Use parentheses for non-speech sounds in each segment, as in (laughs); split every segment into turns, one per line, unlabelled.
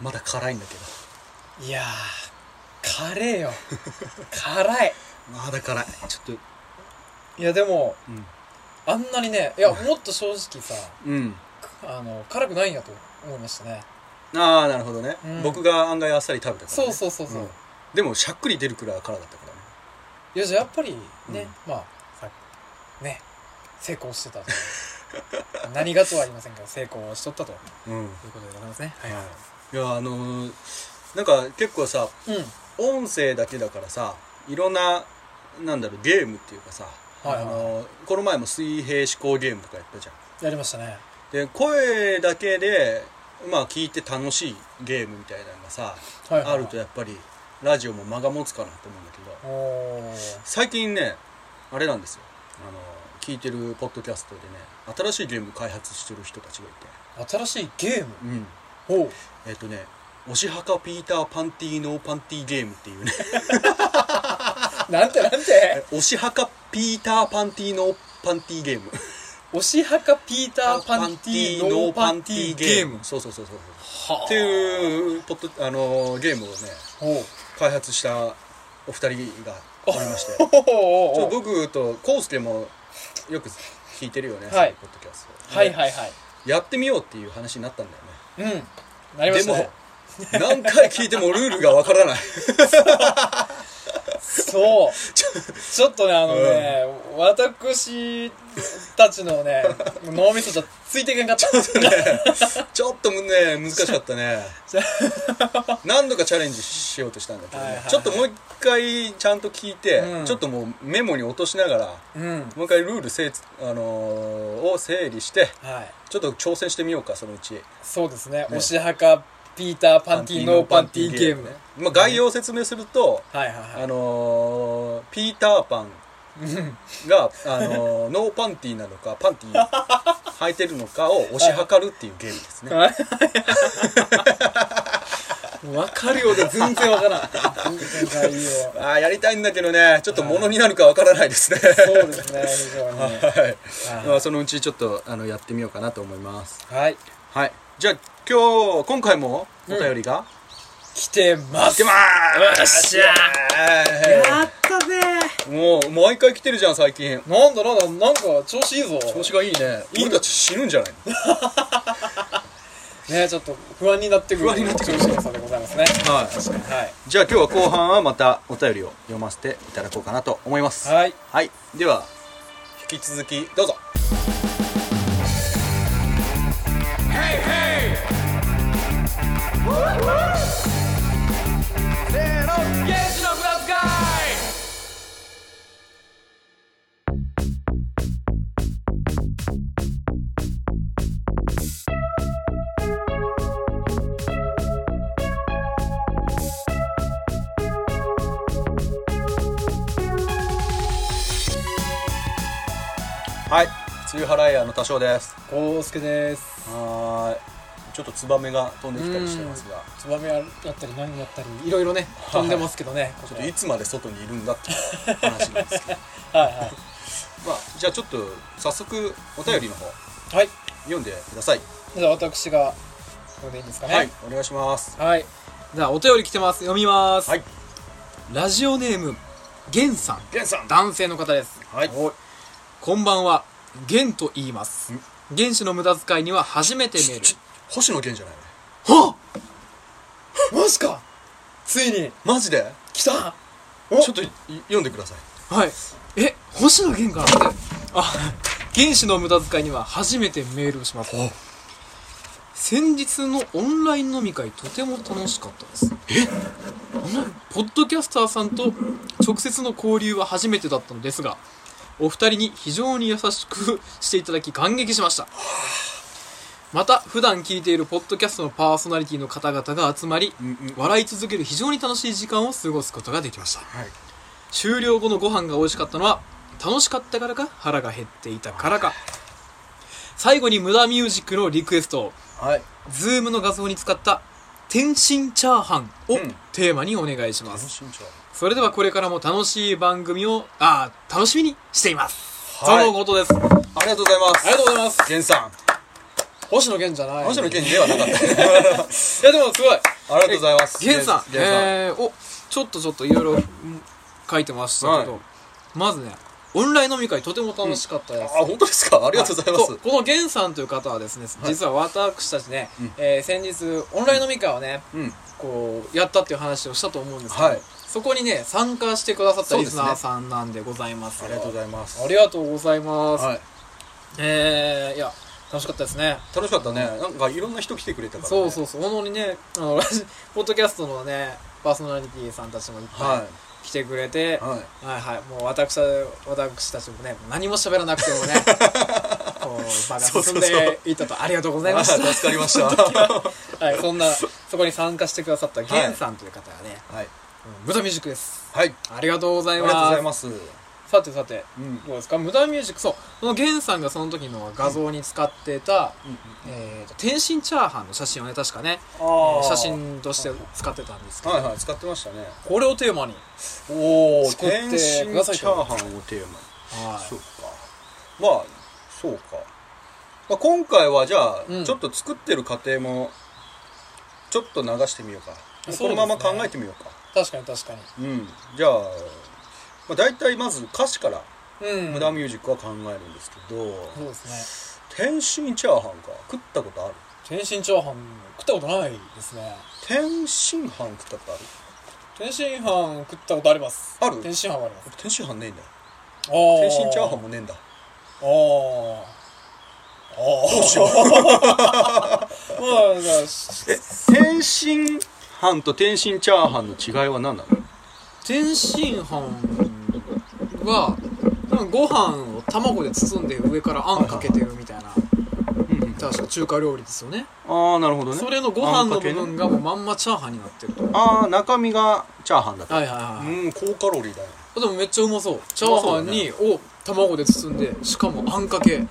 まだ辛いんだけど。
いやーカレーよ。(laughs) 辛い。
まだ辛い。ちょっと
いやでも
うん
あんなにねいやもっと正直さ
うん。
あの辛くないんやと思いましたね。
ああなるほどね、
うん。
僕が案外あっさり食べたから、ね、
そうそうそうそう、
ん。でもしゃっくり出るくらい辛かったからね。
いやじゃあやっぱりね、まあさね成功してたと。(laughs) 何がとは言いませんけど成功しとったと。いう
うん
ことでございますね。
はい。いやあのーなんか結構さ
うん。
音声だけだからさいろんななんだろうゲームっていうかさ、
はいはい。
あのーこの前も水平思考ゲームとかやったじゃん。
やりましたね。
で声だけでまあ聞いて楽しいゲームみたいなのがさ、
はいはいはい。
あるとやっぱりラジオも間が持つかなと思うんだけど。最近ねあれなんですよ。あの聞いてるポッドキャストでね新しいゲーム開発してる人たちがいて。
新しいゲーム？
うんえっ、とね推し墓ピーターパンティーノーパンティーゲームっていうね。(laughs)
なんてなんて？
推し墓ピーターパンティーノーパンティーゲーム。
推し墓ピーターパンティーノーパンティーゲーム。
そうそうそうそう。
は
っていうポッドあのゲームをね開発したお二人がおりまして。(laughs) ちょ僕とコウスケもよく聞いてるよね、
はい。
そううポッドキャスト。
はいはいはい。
やってみようっていう話になったんだよね
うん。なりましたね。
でも何回聞いてもルールがわからない (laughs)
そう。(laughs) ちょっとねあのね、私たちのね脳みそじゃついていけんかった。(laughs)
ちょっとね難しかったね。(laughs) 何度かチャレンジしようとしたんだけどね、
はいはいはい。
ちょっともう一回ちゃんと聞いて、
うん。
ちょっともうメモに落としながら
うん。
もう一回ルールせい、あのーを整理して
はい。
ちょっと挑戦してみようかそのうち。
そうですね。
ね。
推し墓ピーターパンティーノーパンティーゲーム
ね、まあ、概要を説明すると、
はいはい
あ
はい。
のーピーターパン
うん。
が、あのーノーパンティーなのかパンティー履いてるのかを推し量るっていうゲームですね、
はいわかるようで全然わからん。概要
ああやりたいんだけどね。ちょっとものになるかわからないですね。
そうですね非常に。ね (laughs)
はい、まあ、そのうちちょっとあのやってみようかなと思います。
はい。
はいじゃあ今日今回もお便りが、
来てます。
来てまー
よっしゃ。やったね
もう毎回来てるじゃん最近。
なんだなんだなんか調子いいぞ。
調子がいいね。
い
俺たち死ぬんじゃないの？(laughs)
ねちょっと不安になってくる
不安になってくる。
調子の差でございますね。
はい。
はい。
じゃあ今日は後半はまたお便りを読ませていただこうかなと思います。
はい。
はい、では引き続きどうぞはい梅雨払い屋の多少です。
こうすけです。
はーい。ちょっとツバメが飛んできたりしてますが。
ツバメやったり何やったりいろいろね飛んでますけどね
ちょっといつまで外にいるんだっていう話なんですけど。(laughs)
はいはい。(laughs)
まあじゃあちょっと早速お便りの方
はい。
読んでください、
じゃあ私がこれでいいんですかね。
はいお願いします。
はい。じゃあお便り来てます。読みます。
はい。
ラジオネームゲンさん。
ゲンさん。
男性の方です。
はい。
こんばんはゲンと言います。原子の無駄遣いには初めてメール
ち星野源じゃない
はっ！マジか！ついに。
マジで？
来た！お！
ちょっとい読んでください。
はい。え星野源からってあ原子の無駄遣いには初めてメールをします。先日のオンライン飲み会とても楽しかったです。え？ポッドキャスターさんと直接の交流は初めてだったのですがお二人に非常に優しくしていただき感激しました。また普段聞いているポッドキャストのパーソナリティの方々が集まり笑い続ける非常に楽しい時間を過ごすことができました。
はい。
終了後のご飯が美味しかったのは楽しかったからか腹が減っていたからか。最後に無駄ミュージックのリクエスト。を
はい。
ズームの画像に使った天津チャーハンを
うん。
テーマにお願いします、それではこれからも楽しい番組をあー楽しみにしています、
はい。
とのことです。あ
ありがとうございます。
りがとうございます。
ゲンさん。
星野源じゃない。
星野源ではなかった。(laughs)
いやでもすごい。
ありがとうございます。
源さん。
源さん。
えー、おちょっとちょっといろいろうん書いてましたけど、
はい。
まずねオンライン飲み会とても楽しかったです、
あ本当ですか？ありがとうございます。
そうこの源さんという方はですね、実は私たちね、
うん。
えー先日オンライン飲み会をね
うん。
こうやったっていう話をしたと思うんですけど、
はい
そこにね参加してくださったリスナーさんなんでございます。
ありがとうございます。
ありがとうございます、
はい。
えー、いや楽しかったですね。
楽しかったね。なんかいろんな人来てくれたからね。
そうそうそう。本当にねあの (laughs) ポッドキャストのねパーソナリティさんたちもいっぱ
はい。
来てくれて、
はい。
はいはい。もう私私たちもね何も喋らなくてもね (laughs) こう場が進んでいったとありがとうございました。
はい助かりました。(laughs)
はいそんなそこに参加してくださったゲンさんという方がね、
はい。
うん、無駄ミュージックです。
はい。
ありがとうございます。
ありがとうございます。
さてさて
うん。
どうですか？無駄ミュージックそうそのゲンさんがその時の画像に使ってた、えーと天津チャーハンの写真をね確かね、え
あ
ー。
ー
写真として使ってたんですけど、
はいはい使ってましたね。
これをテーマに、
おお天津チャーハンをテーマに。
はい。
そうか。まあそうか、まあ、今回はじゃあ、
うん。
ちょっと作ってる過程もちょっと流してみようか。
ね。
このまま考えてみようか
確かに確かに。
うん。じゃあ、まあ、大体まず歌詞から
うん。
無駄ミュージックは考えるんですけど、
そうですね。
天津チャーハンか。食ったことある？
天津チャーハン食ったことないですね。
天津飯食ったことある？
天津飯食ったことあります。
ある？
天津飯はあります。
僕天津飯ねえんだ。よ天津チャーハンもねえんだ。
あー。あ
どうしよう。
あ (laughs) まあ (laughs)
天津飯と天津チャーハンの違いは何なの？
天津飯はご飯を卵で包んで上からあんかけてるみたいな。確か中華料理ですよね。
ああなるほどね。
それのご飯の部分がもうまんまチャーハンになってると。
ああ中身がチャーハンだった
はいはいはい、
うん高カロリーだよ。
でもめっちゃうまそう。チャーハンに、を卵で包んでしかもあんかけ。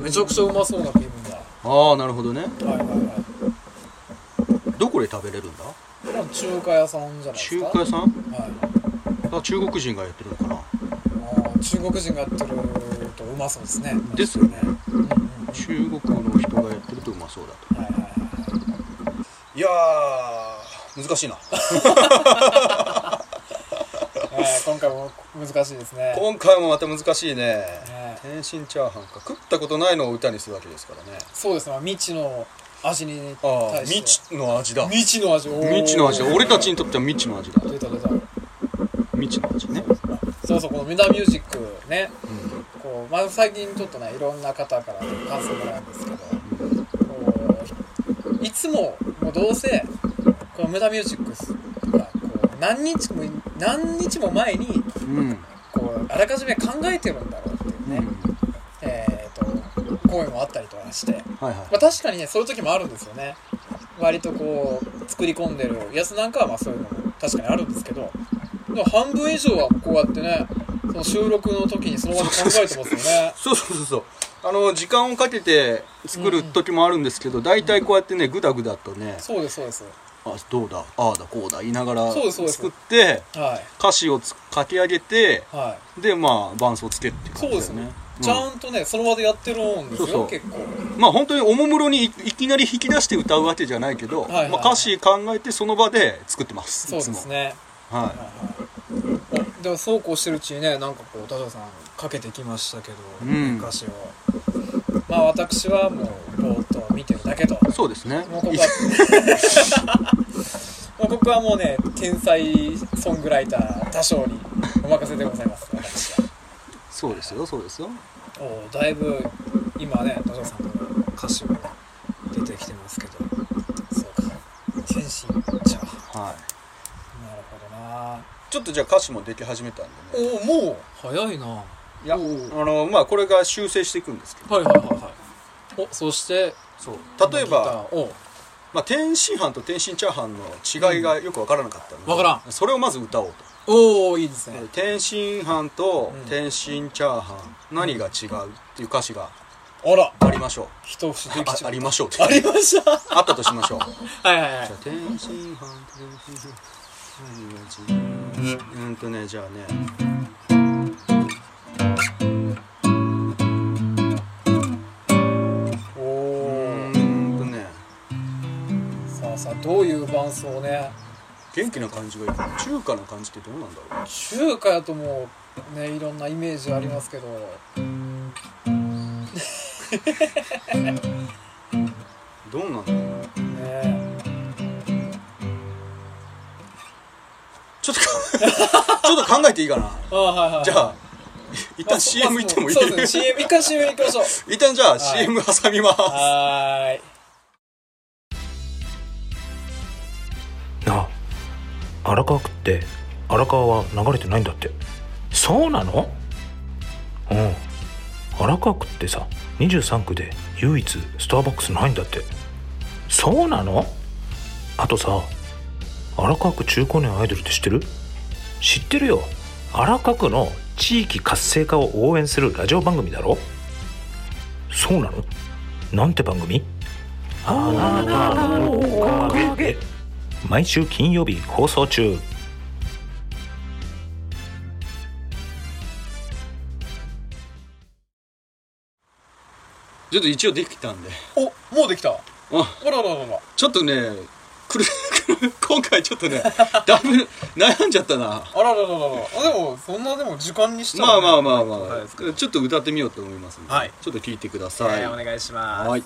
めちゃくちゃうまそうな気分だ。
ああなるほどね。
はいはいはい
どこで食べれるんだ？
まあ中華屋さんじゃないですか。
中華屋さん？
はい。
あ中国人がやってるのかな？
あー中国人がやってるとうまそうですね。
ですよね。
うんうんうん。
中国の人がやってるとうまそうだと。
はいはいはい。
いやー難しいな。
え (laughs) ー今回も難しいですね。
今回もまた難しいね。
ね。
天津チャーハンか。食ったことないのを歌にするわけですからね。
そうですね。まあ未知の味に
ああ
対して。
未知の味だ。
未知の味
未知の味。だ俺たちにとっては未知の味だ。
出た出た
未知の味ね。
そうそうこのメダミュージックね。
うん
こう、まあ、最近ちょっとねいろんな方から感想もらうんですけどこういつももうどうせこのメダミュージックスとかこう何日も何日も前に
うん。
こうあらかじめ考えてるんだろうっていうね、えー、と声もあったりとかして、
はいはい。
まあ、確かにねそういう時もあるんですよね。割とこう作り込んでるやつなんかはまあそういうのも確かにあるんですけど。でも半分以上はこうやってねその収録の時にその場で考えてますよね。
そうそうそうそう。あの時間をかけて作る時もあるんですけど大体こうやってねグダグダとね
そうですそうです。
あどうだああだこうだ言いながら
そうですそうです。
作って
はい。
歌詞をつ書き上げて
は
でまあ伴奏つけって感じ
そうですい、ちゃんとねその場でやってるんですよ
そうそう
結構。
うんまあ本当におもむろにいいきなり引き出して歌うわけじゃないけど、
はいはい
まあ、歌詞考えてその場で作ってます
そうですね。
は
はいはい。おでもそうこうしてるうちにねなんかこう田代さんかけてきましたけど、
うん。
歌詞を。まあ私はもうぼーっと見てるだけと。
いそうですね。
もうここは (laughs) もうここはもうね天才ソングライター多少にお任せでございます。私は
そうですよそうですよ。
おおだいぶ今ね田代さんの歌詞も出てきてますけど。そうか。天心チャーハ
はい。
ンなるほどな。
ちょっとじゃあ歌詞もでき始めたんでね。
おおもう早いな。い
や
お
あのまあこれが修正していくんですけど。
はいはいはいはい。おそして
そう。例えば、まあ、天津飯と天津チャーハンの違いがよくわからなかったので、
わからん。
それをまず歌おう
おおいいです
と、
ね
天津飯と
うん。
天津チャーハン、何が違うっていう歌詞が
あら。
ありましょ
一節でき
ありましょう。(laughs)
ありました。
あったとしましょう。
はいはいはい。
じゃあ天津飯と天津飯何が違う？うんとねじゃあね。
おおさどういう伴奏をね
元気な感じがいい。中華な感じってどうなんだろう。
中華やともうねいろんなイメージありますけど。
どうなんだろう。
ね
ちょっとか (laughs) ちょっと考えていいかな。
あはいはい
じゃあ一旦 CM 行ってもいい？
そうですね。CM 一回 CM 行きましょう。(laughs)
一旦じゃあ
い。
CM 挟みます。
はーい
荒川区って荒川は流れてないんだって。そうなの？うん。荒川区ってさ23区で唯一スターバックスないんだって。そうなの？あとさ荒川区中高年アイドルって知ってる？知ってるよ。荒川区の地域活性化を応援するラジオ番組だろ？そうなの？なんて番組？あなたのおかげ。で毎週金曜日放送中。
ちょっと一応できたんで。
おもうできた？あ
あ
らららら。ら
ちょっとねくる (laughs) 今回ちょっとね (laughs) だいぶ悩んじゃったな。
あららららら。あでもそんなでも時間にした
まあまあまあま
はい
あちょっと歌ってみようと思いますので、
はい。
ちょっと聞いてください、
はいお願いします。
はい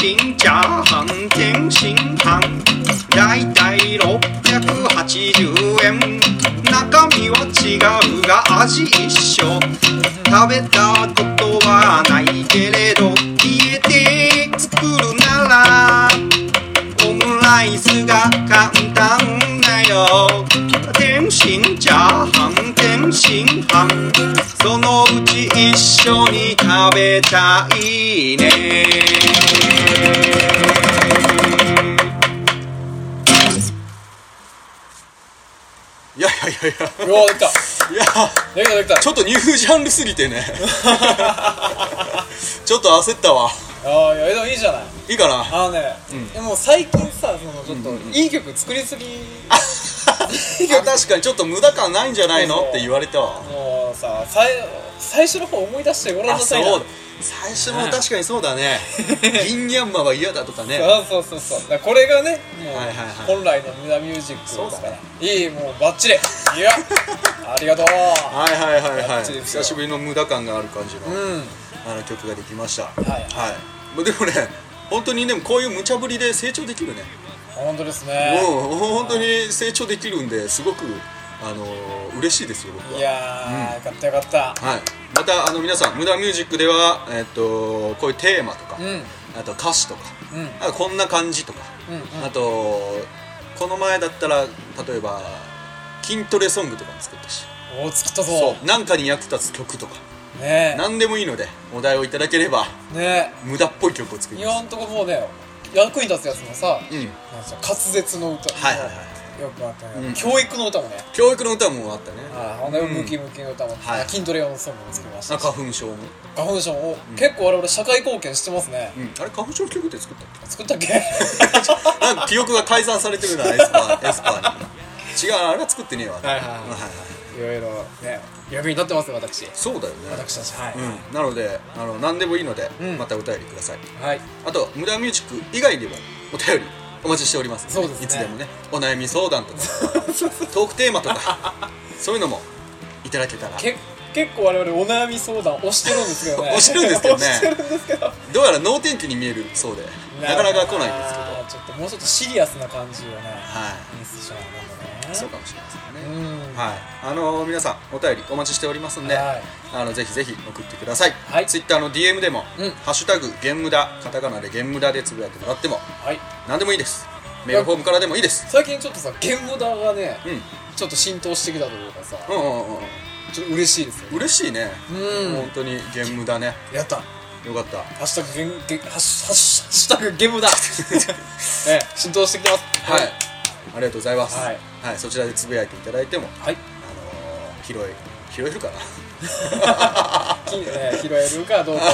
天津チャーハン天津飯。だいたい680円。中身は違うが味一緒。食べたことはないけれど家で作るならオムライスが簡単だよ。天津チャーハン天津飯そのうち一緒に食べたいね。
いやいやいや。いや
うわできた。
いや。
できたできた。
ちょっとニュージャンルすぎてね。(laughs) ちょっと焦ったわ。
ああいやでもいいじゃない。
いいかな。
あのね、
ん。
でも最近さそのちょっといい曲作りすぎ、(laughs)
あ (laughs) 確かにちょっと無駄感ないんじゃないの？って言われたわ
もうささい最初の方思い出してごらん
あ
なさいな
そう。最初も確かにそうだね。(laughs) 銀ニャンマは嫌だとかね。
そうそうそうそう。これがねもう、
はいはいはい。
本来の無駄ミュージックですから。
そうだね。
いいもうバッチリ。いやありがとう。
はいはいはいはい。久しぶりの無駄感がある感じの,、
うん。
あの曲ができました。
はい
はい。でもね本当にでもこういう無茶ぶりで成長できるね
本当ですね。
もう本当に成長できるんですごくあの嬉しいですよ僕は。い
やー、よかったよかった。
はい、またあの皆さん無駄ミュージックでは、えっとこういうテーマとか、
うん。うん
あと歌詞とか
うん。
こんな感じとか、
うん
あとこの前だったら例えば筋トレソングとかも作ったし。
おお作ったぞ。
そう。なんかに役立つ曲とか。
ね
何でもいいのでお題をいただければ
え。ね
無駄っぽい曲を作ります。
え今んとこもうね役に立つやつもさ、
うん。
なん滑舌の歌
はいはいはい。
よくあったね、
うん。
教育の歌もね。
教育の歌もあったね。
あほんで
うん
ムキムキの歌も、
はい。
筋トレ用のソングも作りました。
花粉症も、
花粉症を、結構我々社会貢献してますね、
うん、あれ花粉症の曲って作ったっ
作ったっけ？
け (laughs) なんか記憶が改ざんされてるなエスパー。エスパーに。違うあれは作ってねえわ。
はいはいはい。
はい
ろいろね役に立ってますよ私。
そうだよね。
私たちはい、
うん、なのであの何でもいいので、
うん。
またお便りください。
はい。
あと無駄ミュージック以外でもお便りお待ちしておりますの
そうですね。
いつでもね。お悩み相談とか (laughs) トークテーマとかそういうのもいただけたら。
け結構我々お悩み相談押してるんですけどね。
押してるんですけどね。
押してるんですけど。
どうやら能天気に見えるそうでなかなか来ないんですけど。
ちょっともうちょっとシリアスな感じをね
は
演出しちゃうの
い
ね。
そうかもしれませんね、
うん。
はい。あの皆さんお便りお待ちしておりますんで、
はい。
あのぜひぜひ送ってください、
はい。
ツイッターの DM でも「
うん。
ハッシュタグゲンムダ」カタカナでゲンムダでつぶやいてもらっても
はい。
何でもいいです。メールフォームからでもいいです。
最近ちょっとさゲームダがね
うん。
ちょっと浸透してきたというかさ
うんうんうん
ちょっと嬉しいですよ
嬉しいね。
うん。
本当にゲンムダね。
やった。
よかった。
ハッシュタグゲンハッシュハッシュハッシュタグゲームだ (laughs) ね浸透してきてます。
はい。ありがとうございます。
はい、
はい、そちらでつぶやいていただいても
はい。
あのー、拾え拾えるかな？(laughs)
拾えるかどうかは。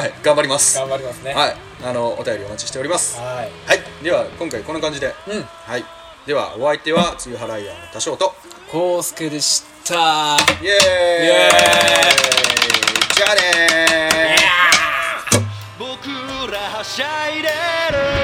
はい。頑張ります。
頑張りますね。
はい。あのお便りお待ちしております。
はい。
はい。では今回こんな感じで。
うん。
はい。ではお相手は梅雨払い屋の多少と。
コウスケでした。
イエーイ。
イエーイ。
じ
じゃあね僕らはしゃいでる